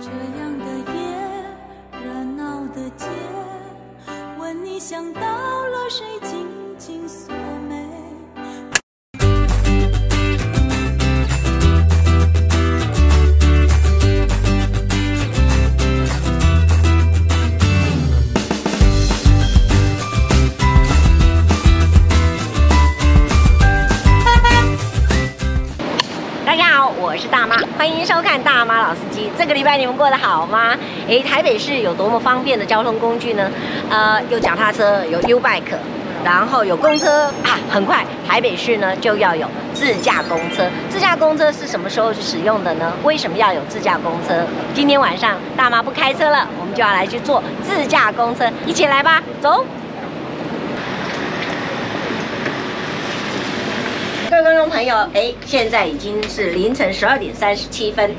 这样的夜，热闹的街，问你想到这个礼拜你们过得好吗？诶，台北市有多么方便的交通工具呢？呃，有脚踏车，有 U Bike，然后有公车啊。很快，台北市呢就要有自驾公车。自驾公车是什么时候去使用的呢？为什么要有自驾公车？今天晚上大妈不开车了，我们就要来去坐自驾公车，一起来吧，走。各位观众朋友，哎，现在已经是凌晨十二点三十七分。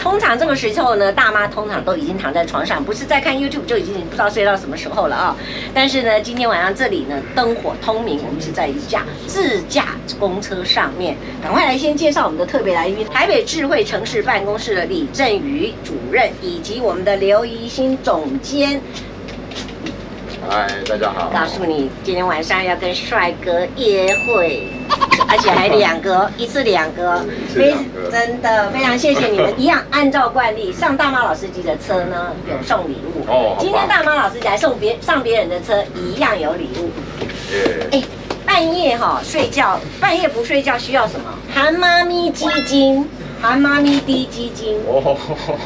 通常这个时候呢，大妈通常都已经躺在床上，不是在看 YouTube 就已经不知道睡到什么时候了啊。但是呢，今天晚上这里呢灯火通明，我们是在一架自驾公车上面。赶快来先介绍我们的特别来宾，台北智慧城市办公室的李振宇主任，以及我们的刘怡欣总监。嗨，大家好。告诉你，今天晚上要跟帅哥约会。而且还两个，一次两个，非真的非常谢谢你们。一样按照惯例，上大妈老司机的车呢有送礼物。哦，今天大妈老司机来送别上别人的车，一样有礼物。耶。哎，半夜哈睡觉，半夜不睡觉需要什么？含妈咪基金。含妈咪滴基金，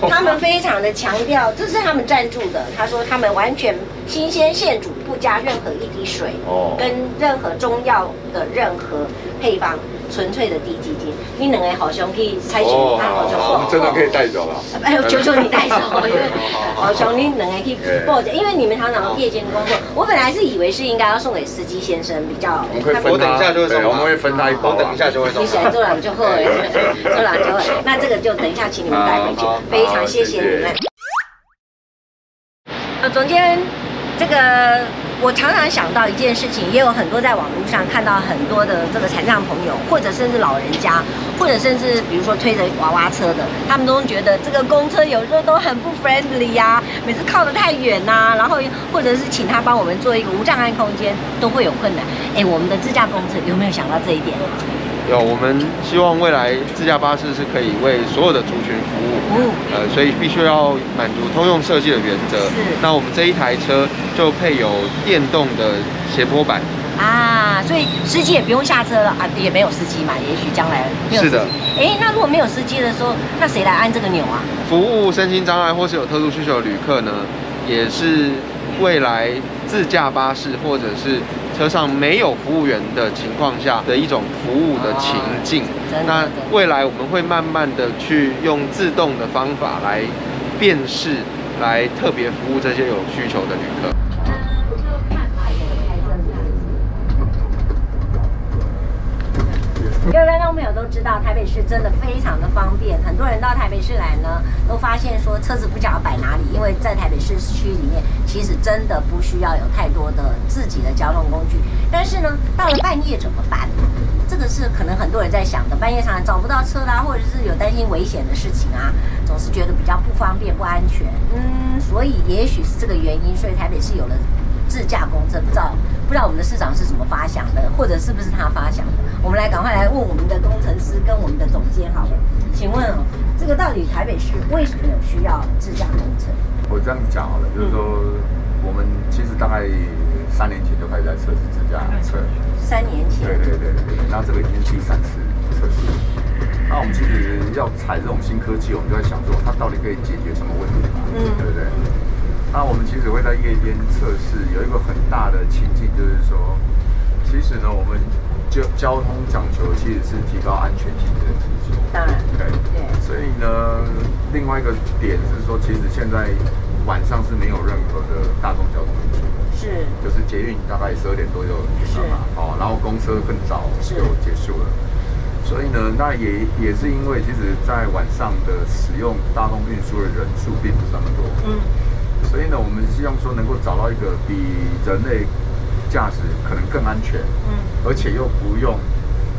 他们非常的强调，这是他们赞助的。他说他们完全新鲜现煮，不加任何一滴水，跟任何中药的任何配方。纯粹的滴鸡精，你两个好兄可以采取，他好兄我们真的可以带走了。哎，求求你带走，因为好兄你两个可以抱着，因为你们常常夜间工作。我本来是以为是应该要送给司机先生比较，我等一下就会送，我们会分他一包，等一下就会送。你喜欢做两就会，做两就会。那这个就等一下，请你们带回去，非常谢谢你们。呃，总监，这个。我常常想到一件事情，也有很多在网络上看到很多的这个残障朋友，或者甚至老人家，或者甚至比如说推着娃娃车的，他们都觉得这个公车有时候都很不 friendly 呀、啊，每次靠得太远呐、然后或者是请他帮我们做一个无障碍空间，都会有困难。哎，我们的自驾公车有没有想到这一点？有，我们希望未来自驾巴士是可以为所有的族群服务。嗯，呃，所以必须要满足通用设计的原则。是。那我们这一台车就配有电动的斜坡板。啊，所以司机也不用下车了啊，也没有司机嘛，也许将来没有司机。是的。哎，那如果没有司机的时候，那谁来按这个钮啊？服务身心障碍或是有特殊需求的旅客呢，也是未来自驾巴士或者是车上没有服务员的情况下的一种服务的情境。哦、那未来我们会慢慢的去用自动的方法来辨识，来特别服务这些有需求的旅客。各位观众朋友都知道，台北市真的非常的方便。很多人到台北市来呢，都发现说车子不知道摆哪里，因为在台北市区里面，其实真的不需要有太多的自己的交通工具。但是呢，到了半夜怎么办？这个是可能很多人在想的。半夜常常找不到车啦，或者是有担心危险的事情啊，总是觉得比较不方便、不安全。嗯，所以也许是这个原因，所以台北市有了。自驾公车，不知道不知道我们的市长是怎么发想的，或者是不是他发想的？我们来赶快来问我们的工程师跟我们的总监好了。请问哦，这个到底台北市为什么有需要自驾工程？我这样讲好了，就是说我们其实大概三年前就开始在测试自驾车。三年前。对对对对，那这个已经是第三次测试。那我们其实要采这种新科技，我们就在想说，它到底可以解决什么问题嘛？嗯，对不对？那我们其实会在夜间测试，有一个很大的情境，就是说，其实呢，我们交交通讲求其实是提高安全性这个基础。当然，对对。所以呢，另外一个点是说，其实现在晚上是没有任何的大众交通运输的，是，就是捷运大概十二点多就停了嘛，哦，然后公车更早就结束了。所以呢，那也也是因为，其实，在晚上的使用大众运输的人数并不是那么多。嗯。所以呢，我们希望说能够找到一个比人类驾驶可能更安全，嗯，而且又不用，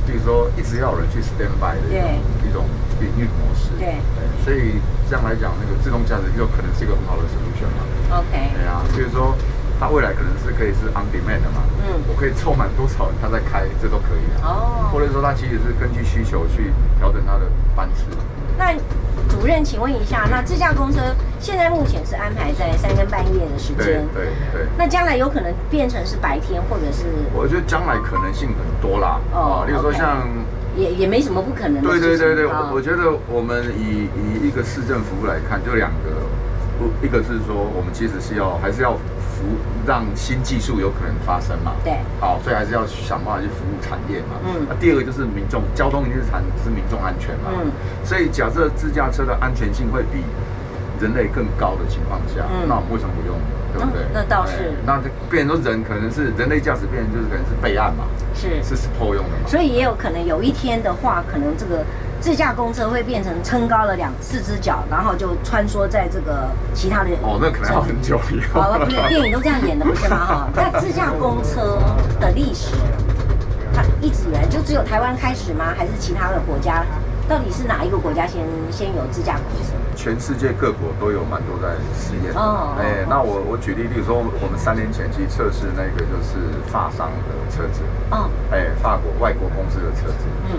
比如说一直要有人去 stand by 的一种一种营运模式，对，对，所以这样来讲，那个自动驾驶就可能是一个很好的 solution 嘛。OK。对啊，所以说它未来可能是可以是 on demand 的嘛。嗯。我可以凑满多少人，它在开，这都可以啊。哦。或者说它其实是根据需求去调整它的班次。那主任，请问一下，那自驾公车现在目前是安排在三更半夜的时间？对对。那将来有可能变成是白天，或者是？我觉得将来可能性很多啦。哦。例如说像。也也没什么不可能的。对对对对，我我觉得我们以以一个市政服务来看，就两个，不，一个是说我们其实是要还是要服让新技术有可能发生嘛。对。好，所以还是要想办法去服务产业嘛。嗯。那第二个就是民众交通一定是产是民众安全嘛。嗯。所以假设自驾车的安全性会比人类更高的情况下，嗯、那我们为什么不用？对不对？嗯、那倒是。那就变成说人可能是人类驾驶，变成就是可能是备案嘛，是是 support 用的嘛。所以也有可能有一天的话，可能这个自驾公车会变成撑高了两四只脚，然后就穿梭在这个其他的。哦，那可能要很久以 后。好了，不是电影都这样演的，不是吗？哈，那自驾公车的历史，它一直以来就只有台湾开始吗？还是其他的国家？到底是哪一个国家先先有自驾公车？全世界各国都有蛮多在试验。哦，哎，那我我举例，例如说我们三年前去测试那个就是法商的车子。哦。哎，法国外国公司的车子。嗯。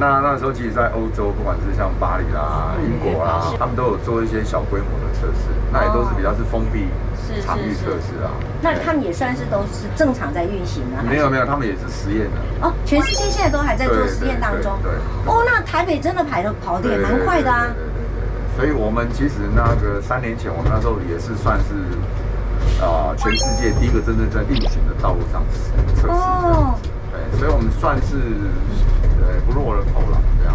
那那时候其实，在欧洲，不管是像巴黎啦、英国啦，他们都有做一些小规模的测试，那也都是比较是封闭场域测试啊。那他们也算是都是正常在运行啊？没有没有，他们也是实验的。哦，全世界现在都还在做实验当中。对。哦，那台北真的排的跑的也蛮快的啊。所以，我们其实那个三年前，我们那时候也是算是啊、呃，全世界第一个真正在运行的道路上测试。哦。对，所以我们算是呃不落人头了，这样。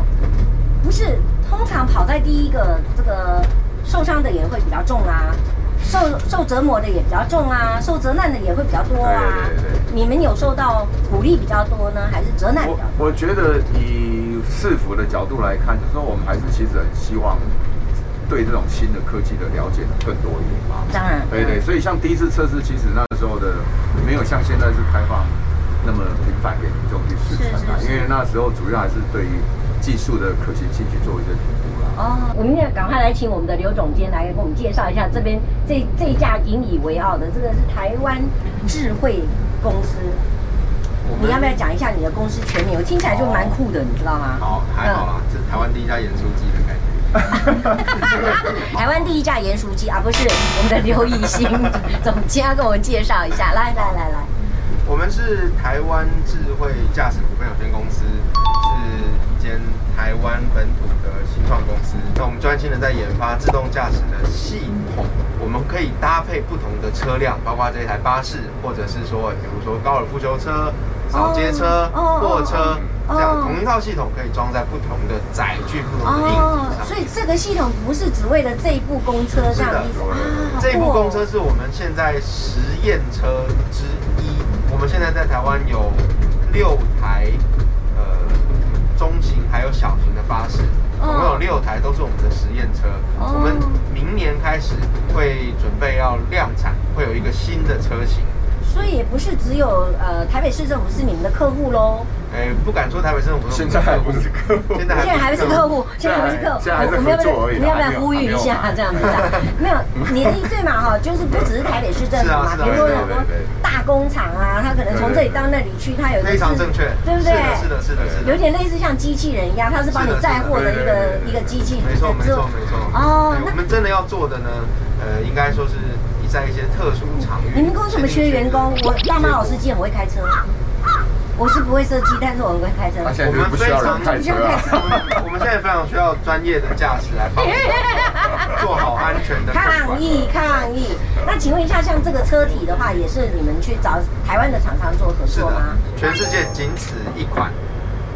不是，通常跑在第一个，这个受伤的也会比较重啊，受受折磨的也比较重啊，受责难的也会比较多啊。对对对。你们有受到鼓励比较多呢，还是责难比较多？我我觉得以市府的角度来看，就是说我们还是其实很希望。对这种新的科技的了解更多一点嘛？当然，对对，所以像第一次测试，其实那时候的没有像现在是开放那么频繁给民众去试穿啊，因为那时候主要还是对于技术的可行性去做一个评估啦。哦，我们要赶快来请我们的刘总监来给我们介绍一下这边这这一架引以为傲的这个是台湾智慧公司。你要不要讲一下你的公司全名？我听起来就蛮酷的，你知道吗？好，还好啦，这是台湾第一家盐酥鸡的概念。台湾第一架盐酥鸡啊，不是我们的刘以新总监跟我们介绍一下，来来来来，我们是台湾智慧驾驶股份有限公司，是一间台湾本土的新创公司。那我们专心的在研发自动驾驶的系统，我们可以搭配不同的车辆，包括这一台巴士，或者是说，比如说高尔夫球车、扫街车、货车。这样同一套系统可以装在不同的载具、不同的硬体上。所以这个系统不是只为了这一部公车这样的意思啊？这一部公车是我们现在实验车之一。我们现在在台湾有六台呃中型还有小型的巴士，总共有六台都是我们的实验车。我们明年开始会准备要量产，会有一个新的车型。所以也不是只有呃台北市政府是你们的客户喽？哎，不敢说台北市政府现在还不是客户，现在还不是客户，现在还不是客户。我们要不要我们要不要呼吁一下这样子？没有，你的意思嘛哈，就是不只是台北市政府嘛，比如说很多大工厂啊，他可能从这里到那里去，他有非常正确，对不对？是的，是的，是的，有点类似像机器人一样，他是帮你载货的一个一个机器。没错，没错，没错。哦，我们真的要做的呢，呃，应该说是。在一些特殊场域，你们公司怎么缺员工？我大妈老师见我会开车，我是不会设计，但是我很会开车。我们非常开车，我们现在非常需要专业的驾驶来帮 做好安全的抗议抗议。那请问一下，像这个车体的话，也是你们去找台湾的厂商做合作吗？全世界仅此一款，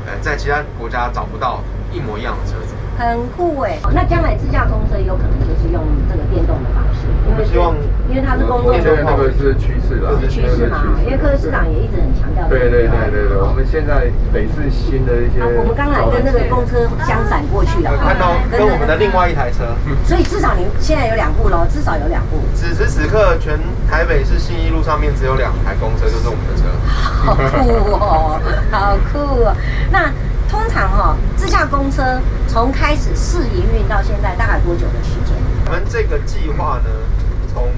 呃，在其他国家找不到一模一样的车子。很酷哎，那将来自驾公车有可能就是用这个电动的方式，希望，因为它是公共交通，那个是趋势了，是趋势嘛。因为柯市长也一直很强调。对对对对对，我们现在北市新的一些，我们刚才跟那个公车相闪过去了，看到跟我们的另外一台车，所以至少你现在有两部喽，至少有两部。此时此刻，全台北市信义路上面只有两台公车，就是我们的车。好酷哦，好酷哦。那。通常哈、哦，自驾公车从开始试营运到现在大概多久的时间？我们这个计划呢，从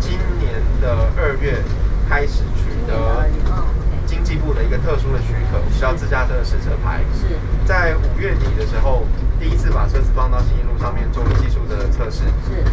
今年的二月开始取得经济部的一个特殊的许可，需要自驾车的试车牌。是在五月底的时候，第一次把车子放到信义路上面做了技术的测试。是，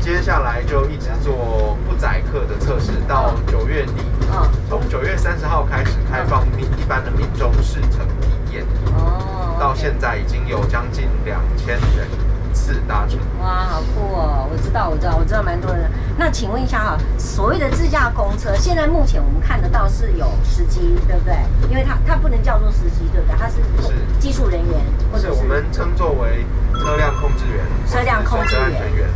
接下来就一直做不载客的测试，到九月底。嗯，从九月三十号开始开放民一般的民众试乘体验。哦，到现在已经有将近两千人。次搭乘哇，好酷哦！我知道，我知道，我知道蛮多人。那请问一下哈，所谓的自驾公车，现在目前我们看得到是有司机，对不对？因为它它不能叫做司机，对不对？它是是技术人员，或者是，我们称作为车辆控制员，车辆控制员。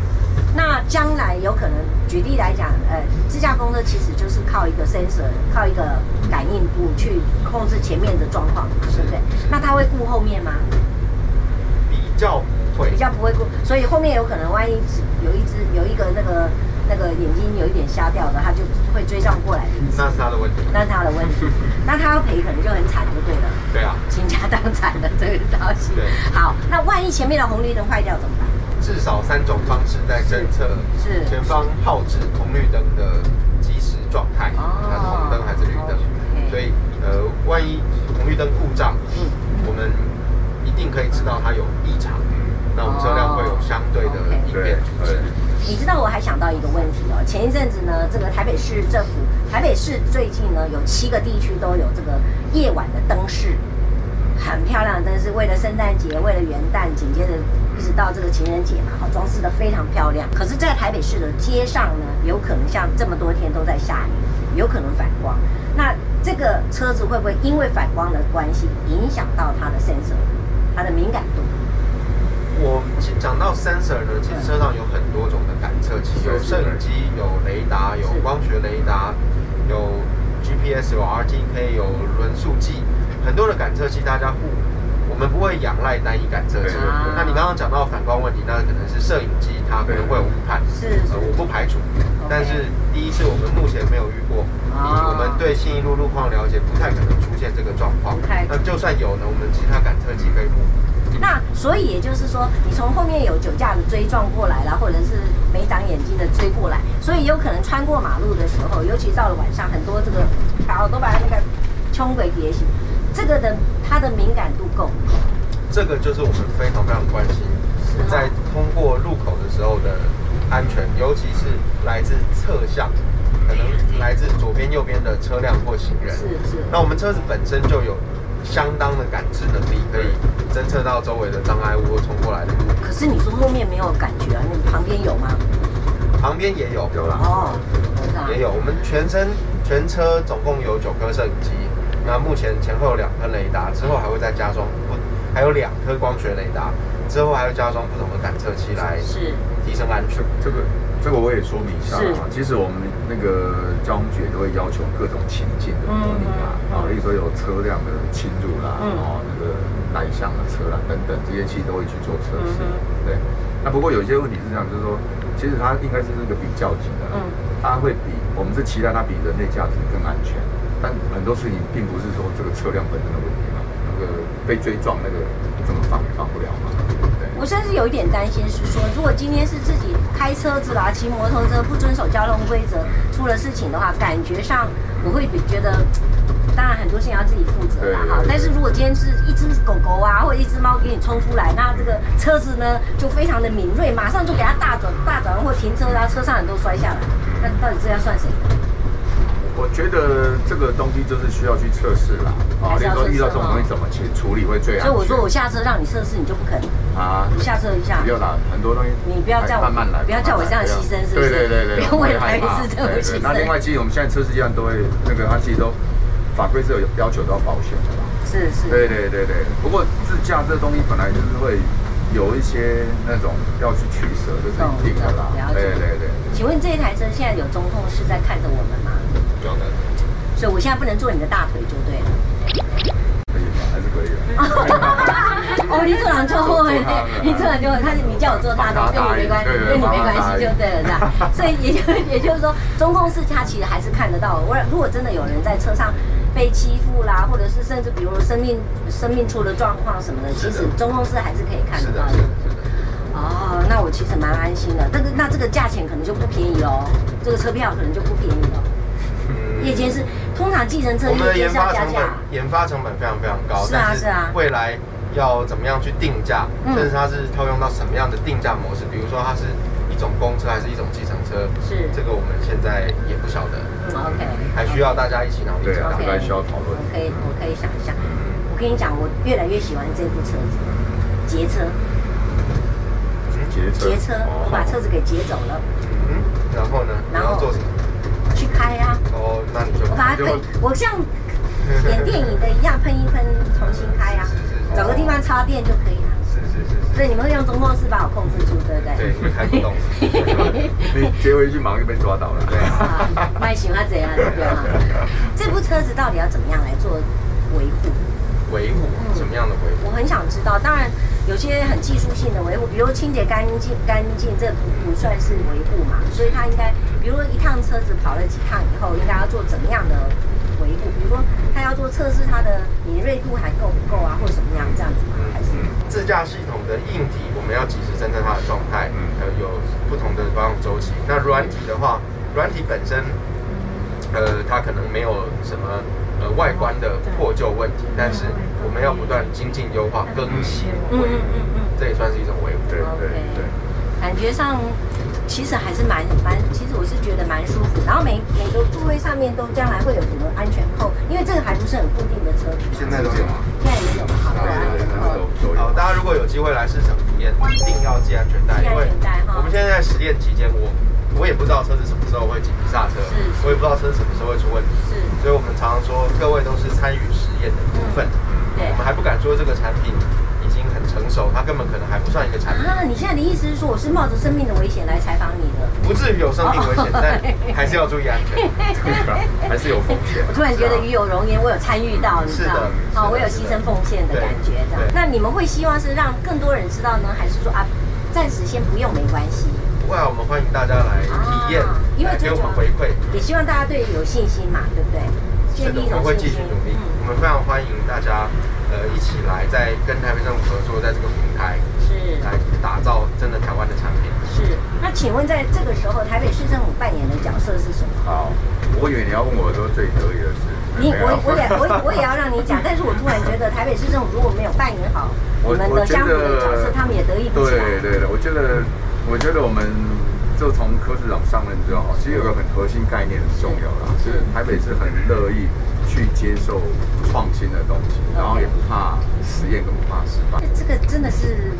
那将来有可能，举例来讲，呃，自驾公车其实就是靠一个 sensor，靠一个感应部去控制前面的状况，对不对？那他会顾后面吗？比较。比较不会过，所以后面有可能万一有一只有一个那个那个眼睛有一点瞎掉的，他就会追上过来的意思。那是他的问题。那是他的问题。那他要赔可能就很惨，就对了。对啊。倾家荡产的这个东西。对。好，那万一前面的红绿灯坏掉怎么办？至少三种方式在侦测是前方炮制红绿灯的即时状态，它是红灯还是绿灯。哦、所以呃，万一红绿灯故障，嗯，我们一定可以知道它有异常。那我们车辆会有相对的应变措施。你知道我还想到一个问题哦，前一阵子呢，这个台北市政府，台北市最近呢有七个地区都有这个夜晚的灯饰，很漂亮的灯饰，为了圣诞节，为了元旦，紧接着一直到这个情人节嘛，好装饰的非常漂亮。可是，在台北市的街上呢，有可能像这么多天都在下雨，有可能反光。那这个车子会不会因为反光的关系，影响到它的 sensor，它的敏感度？我讲到 sensor 呢，其实车上有很多种的感测器，有摄影机，有雷达，有光学雷达，有 GPS，有 RTK，有轮速计，很多的感测器，大家互，我们不会仰赖单一感测器。那你刚刚讲到反光问题，那可能是摄影机它可能会有误判，是，呃，我不排除。但是第一是我们目前没有遇过，以我们对信义路路况了解，不太可能出现这个状况。那就算有呢，我们其他感测器可以互。那所以也就是说，你从后面有酒驾的追撞过来了，或者是没长眼睛的追过来，所以有可能穿过马路的时候，尤其到了晚上，很多这个好都把那个穷鬼叠醒，这个的它的敏感度够？这个就是我们非常非常关心，在通过路口的时候的安全，尤其是来自侧向，可能来自左边、右边的车辆或行人。是是。那我们车子本身就有。相当的感知能力，可以侦测到周围的障碍物或冲过来的路。可是你说后面没有感觉啊？你旁边有吗？旁边也有，有啦。哦，也有。我们全身全车总共有九颗摄影机，那目前前后有两颗雷达，之后还会再加装不，还有两颗光学雷达，之后还会加装不同的感测器来是提升安全。这个。这个我也说明一下啊，其实我们那个交通局都会要求各种情境的模拟嘛，啊，例如说有车辆的侵入啦，然后那个来向的车辆等等，这些其实都会去做测试。对，那不过有一些问题是这样，就是说，其实它应该是这个比较级的，嗯，它会比我们是期待它比人类驾驶更安全，但很多事情并不是说这个车辆本身的问题嘛，那个被追撞那个怎么放也放不了嘛。我甚至有一点担心，是说，如果今天是自己开车子啦、骑摩托车不遵守交通规则，出了事情的话，感觉上我会觉得，当然很多事情要自己负责啦哈。但是如果今天是一只狗狗啊，或者一只猫给你冲出来，那这个车子呢就非常的敏锐，马上就给它大转大转弯或停车，然后车上人都摔下来，那到底这要算谁？我觉得这个东西就是需要去测试啦。啊，比如说遇到这种东西怎么去处理会最好。所以我说我下车让你测试，你就不肯啊？你下车一下。不要啦，很多东西。你不要叫我慢慢来，不要叫我这样牺牲，是不是？对对对对。不要 为了台北市这么牺牲。那另外，其实我们现在测试阶段都会那个，它其实都法规是有要求都要保险的啦。是是。对对对对。不过自驾这东西本来就是会有一些那种要去取舍，这是一定的啦。对对对。请问这一台车现在有中控室在看着我们吗？有的。所以我现在不能坐你的大腿就对了。可以吗？还是可以的。哦，你坐上就会，你坐上就会，他是你叫我坐大腿，跟你没关系，跟你没关系就对了，是吧？所以也就也就是说，中控室他其实还是看得到。我如果真的有人在车上被欺负啦，或者是甚至比如生命生命出了状况什么的，其实中控室还是可以看得到的。哦，那我其实蛮安心的。这个那这个价钱可能就不便宜哦，这个车票可能就不便宜了。嗯，夜间是通常计程车夜间是要加价，研发成本非常非常高。是啊是啊。未来要怎么样去定价，甚至它是套用到什么样的定价模式？比如说它是一种公车还是一种计程车？是这个我们现在也不晓得。嗯，OK。还需要大家一起努力，大家需要讨论。我可以我可以想一下。我跟你讲，我越来越喜欢这部车子，劫车。劫车，我把车子给劫走了。嗯，然后呢？然后做什么？去开呀。哦，那你就我把它喷，我像演电影的一样喷一喷，重新开 呀。找个地方插电就可以了。是是是。所以你们会用中控室把我控制住，对不对？对，你开不动。你接回去马上就被抓到了。对啊。卖喜欢怎样对吧？这部车子到底要怎么样来做维护？维护什么样的维护？我很想知道。当然。有些很技术性的维护，比如清洁干净干净，这不不算是维护嘛？所以它应该，比如说一趟车子跑了几趟以后，应该要做怎么样的维护？比如说他要做测试，它的敏锐度还够不够啊，或者什么样这样子吗？还是自驾系统的硬体，我们要及时侦测它的状态，呃，有不同的保养周期。那软体的话，软体本身，呃，它可能没有什么。呃，外观的破旧问题，但是我们要不断精进优化、更新、维护，这也算是一种维护。对对对，感觉上其实还是蛮蛮，其实我是觉得蛮舒服。然后每每个座位上面都将来会有什么安全扣，因为这个还不是很固定的车。现在都有吗？现在也有。好的，好，大家如果有机会来试乘体验，一定要系安全带，因为我们现在在实验期间，我。我也不知道车子什么时候会紧急刹车，我也不知道车子什么时候会出问题，是，所以我们常常说，各位都是参与实验的部分，对，我们还不敢说这个产品成熟，它根本可能还不算一个产品。啊，你现在的意思是说，我是冒着生命的危险来采访你的？不至于有生命危险，但还是要注意安全，还是有风险。我突然觉得与有荣焉，我有参与到，你知道吗？好，我有牺牲奉献的感觉，这样。那你们会希望是让更多人知道呢，还是说啊，暂时先不用，没关系？不会啊，我们欢迎大家来体验，因为给我们回馈，也希望大家对有信心嘛，对不对？是的，我们会继续努力。我们非常欢迎大家，呃，一起来，在跟台北政府合作，在这个平台是来打造真的台湾的产品。是。那请问，在这个时候，台北市政府扮演的角色是什么？好，我以为你要问我说最得意的事。你我我也我我也要让你讲，但是我突然觉得台北市政府如果没有扮演好我们的相互的角色，他们也得意不起来。对对的，我觉得。我觉得我们就从柯市长上任之后，其实有个很核心概念很重要啦，是台北是很乐意去接受创新的东西，然后也不怕实验，更不怕失败。这个真的是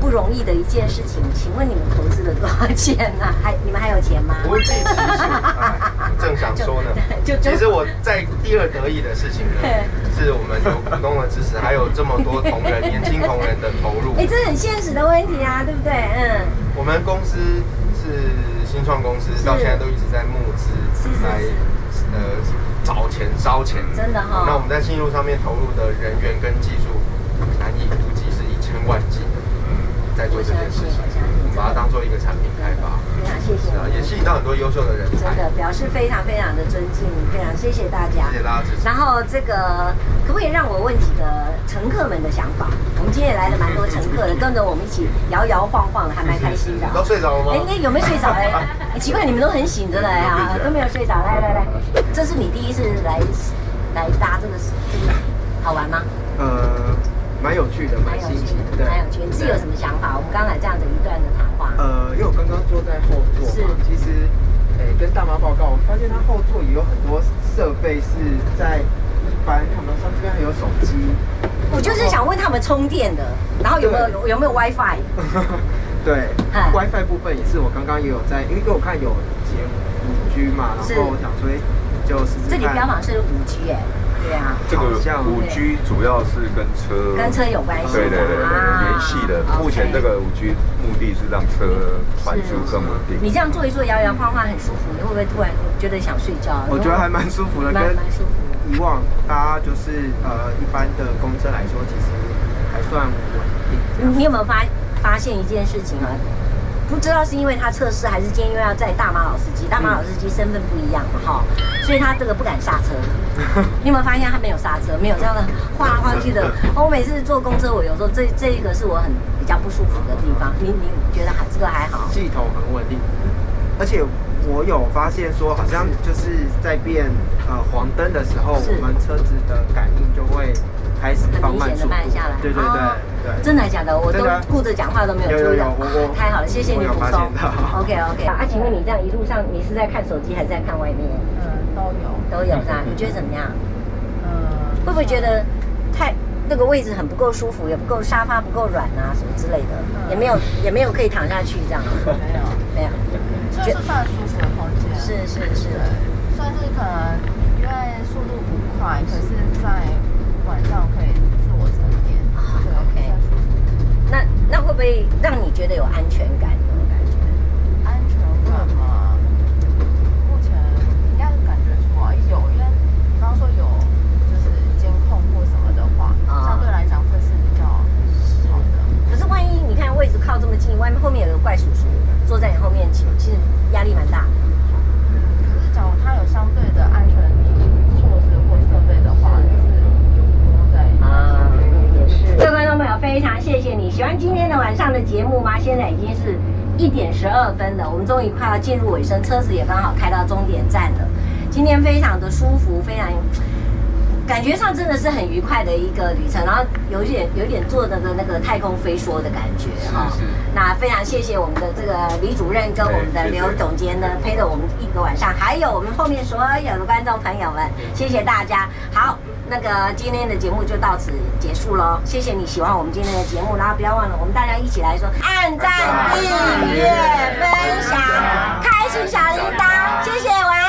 不容易的一件事情。请问你们投资了多少钱呢？还你们还有钱吗？不会计其数，正想说呢。就其实我在第二得意的事情呢，是我们有股东的支持，还有这么多同仁、年轻同仁的投入。哎，这是很现实的问题啊，对不对？嗯。我们公司是新创公司，到现在都一直在募资，来呃找钱烧钱。真的哈。那我们在信路上面投入的人员跟技术，难以估计是一千万计。在做这件事情，把它当做一个产品开发。非常谢谢，也吸引到很多优秀的人才。真的表示非常非常的尊敬，非常谢谢大家。谢谢大家支持。然后这个可不可以让我问几个乘客们的想法？我们今天也来了蛮多乘客的，跟着我们一起摇摇晃晃的，还蛮开心的。都睡着了吗？哎，有没有睡着？哎，奇怪，你们都很醒着的呀，都没有睡着。来来来，这是你第一次来来搭这个，这个好玩吗？呃。蛮有趣的，蛮新奇的，蛮有趣。你是有什么想法？我们刚才这样子一段的。呃，因为我刚刚坐在后座嘛，其实，诶，跟大妈报告，我发现他后座也有很多设备是在一般看不到，像这边还有手机。我就是想问他们充电的，然后有没有有没有 WiFi？对，WiFi 部分也是我刚刚也有在，因为我看有接五 G 嘛，然后我想说，就是这里标榜是五 G 哎。对啊，这个五 G 主要是跟车跟车有关系，对对对对，联系的。目前这个五 G 目的是让车传输更稳定。你这样坐一坐摇摇晃晃很舒服，你会不会突然觉得想睡觉？我觉得还蛮舒服的，跟舒服。以往搭就是呃一般的公车来说，其实还算稳定。你有没有发发现一件事情啊？不知道是因为他测试，还是今天因为要载大马老司机，大马老司机身份不一样嘛哈，所以他这个不敢刹车。你有没有发现他没有刹车，没有这样的晃来晃去的？我每次坐公车，我有时候这这一个是我很比较不舒服的地方。你你觉得还这个还好？系统很稳定，而且我有发现说，好像就是在变呃黄灯的时候，我们车子的感应就会。开始放慢速度，慢下来。对对对对，真的假的？我都顾着讲话都没有注意到。太好了，谢谢你补充。OK OK。啊，请问你这样一路上，你是在看手机还是在看外面？嗯，都有，都有是吧？你觉得怎么样？嗯，会不会觉得太那个位置很不够舒服，也不够沙发不够软啊，什么之类的？也没有，也没有可以躺下去这样。没有，没有。这是算舒服的空间。是是是。算是可能因为速度不快，可是在。晚上可以自我沉淀啊，OK。那那会不会让你觉得有安全感？这种感觉？安全感吗？目前应该是感觉出来有，因为比方说有就是监控或什么的话，相对来讲会是比较好的。可是万一你看位置靠这么近，外面后面有个怪叔叔坐在你后面，其实压力蛮大。可是假如他有相对的安全措施或设备的话。各位观众朋友，非常谢谢你喜欢今天的晚上的节目吗？现在已经是一点十二分了，我们终于快要进入尾声，车子也刚好开到终点站了。今天非常的舒服，非常感觉上真的是很愉快的一个旅程，然后有一点有一点坐那个那个太空飞梭的感觉哈。那非常谢谢我们的这个李主任跟我们的刘总监呢，陪着我们一个晚上，还有我们后面所有的观众朋友们，谢谢大家。好。那个今天的节目就到此结束喽，谢谢你喜欢我们今天的节目，然后不要忘了我们大家一起来说按赞、订阅、分享、开启小铃铛，谢谢我。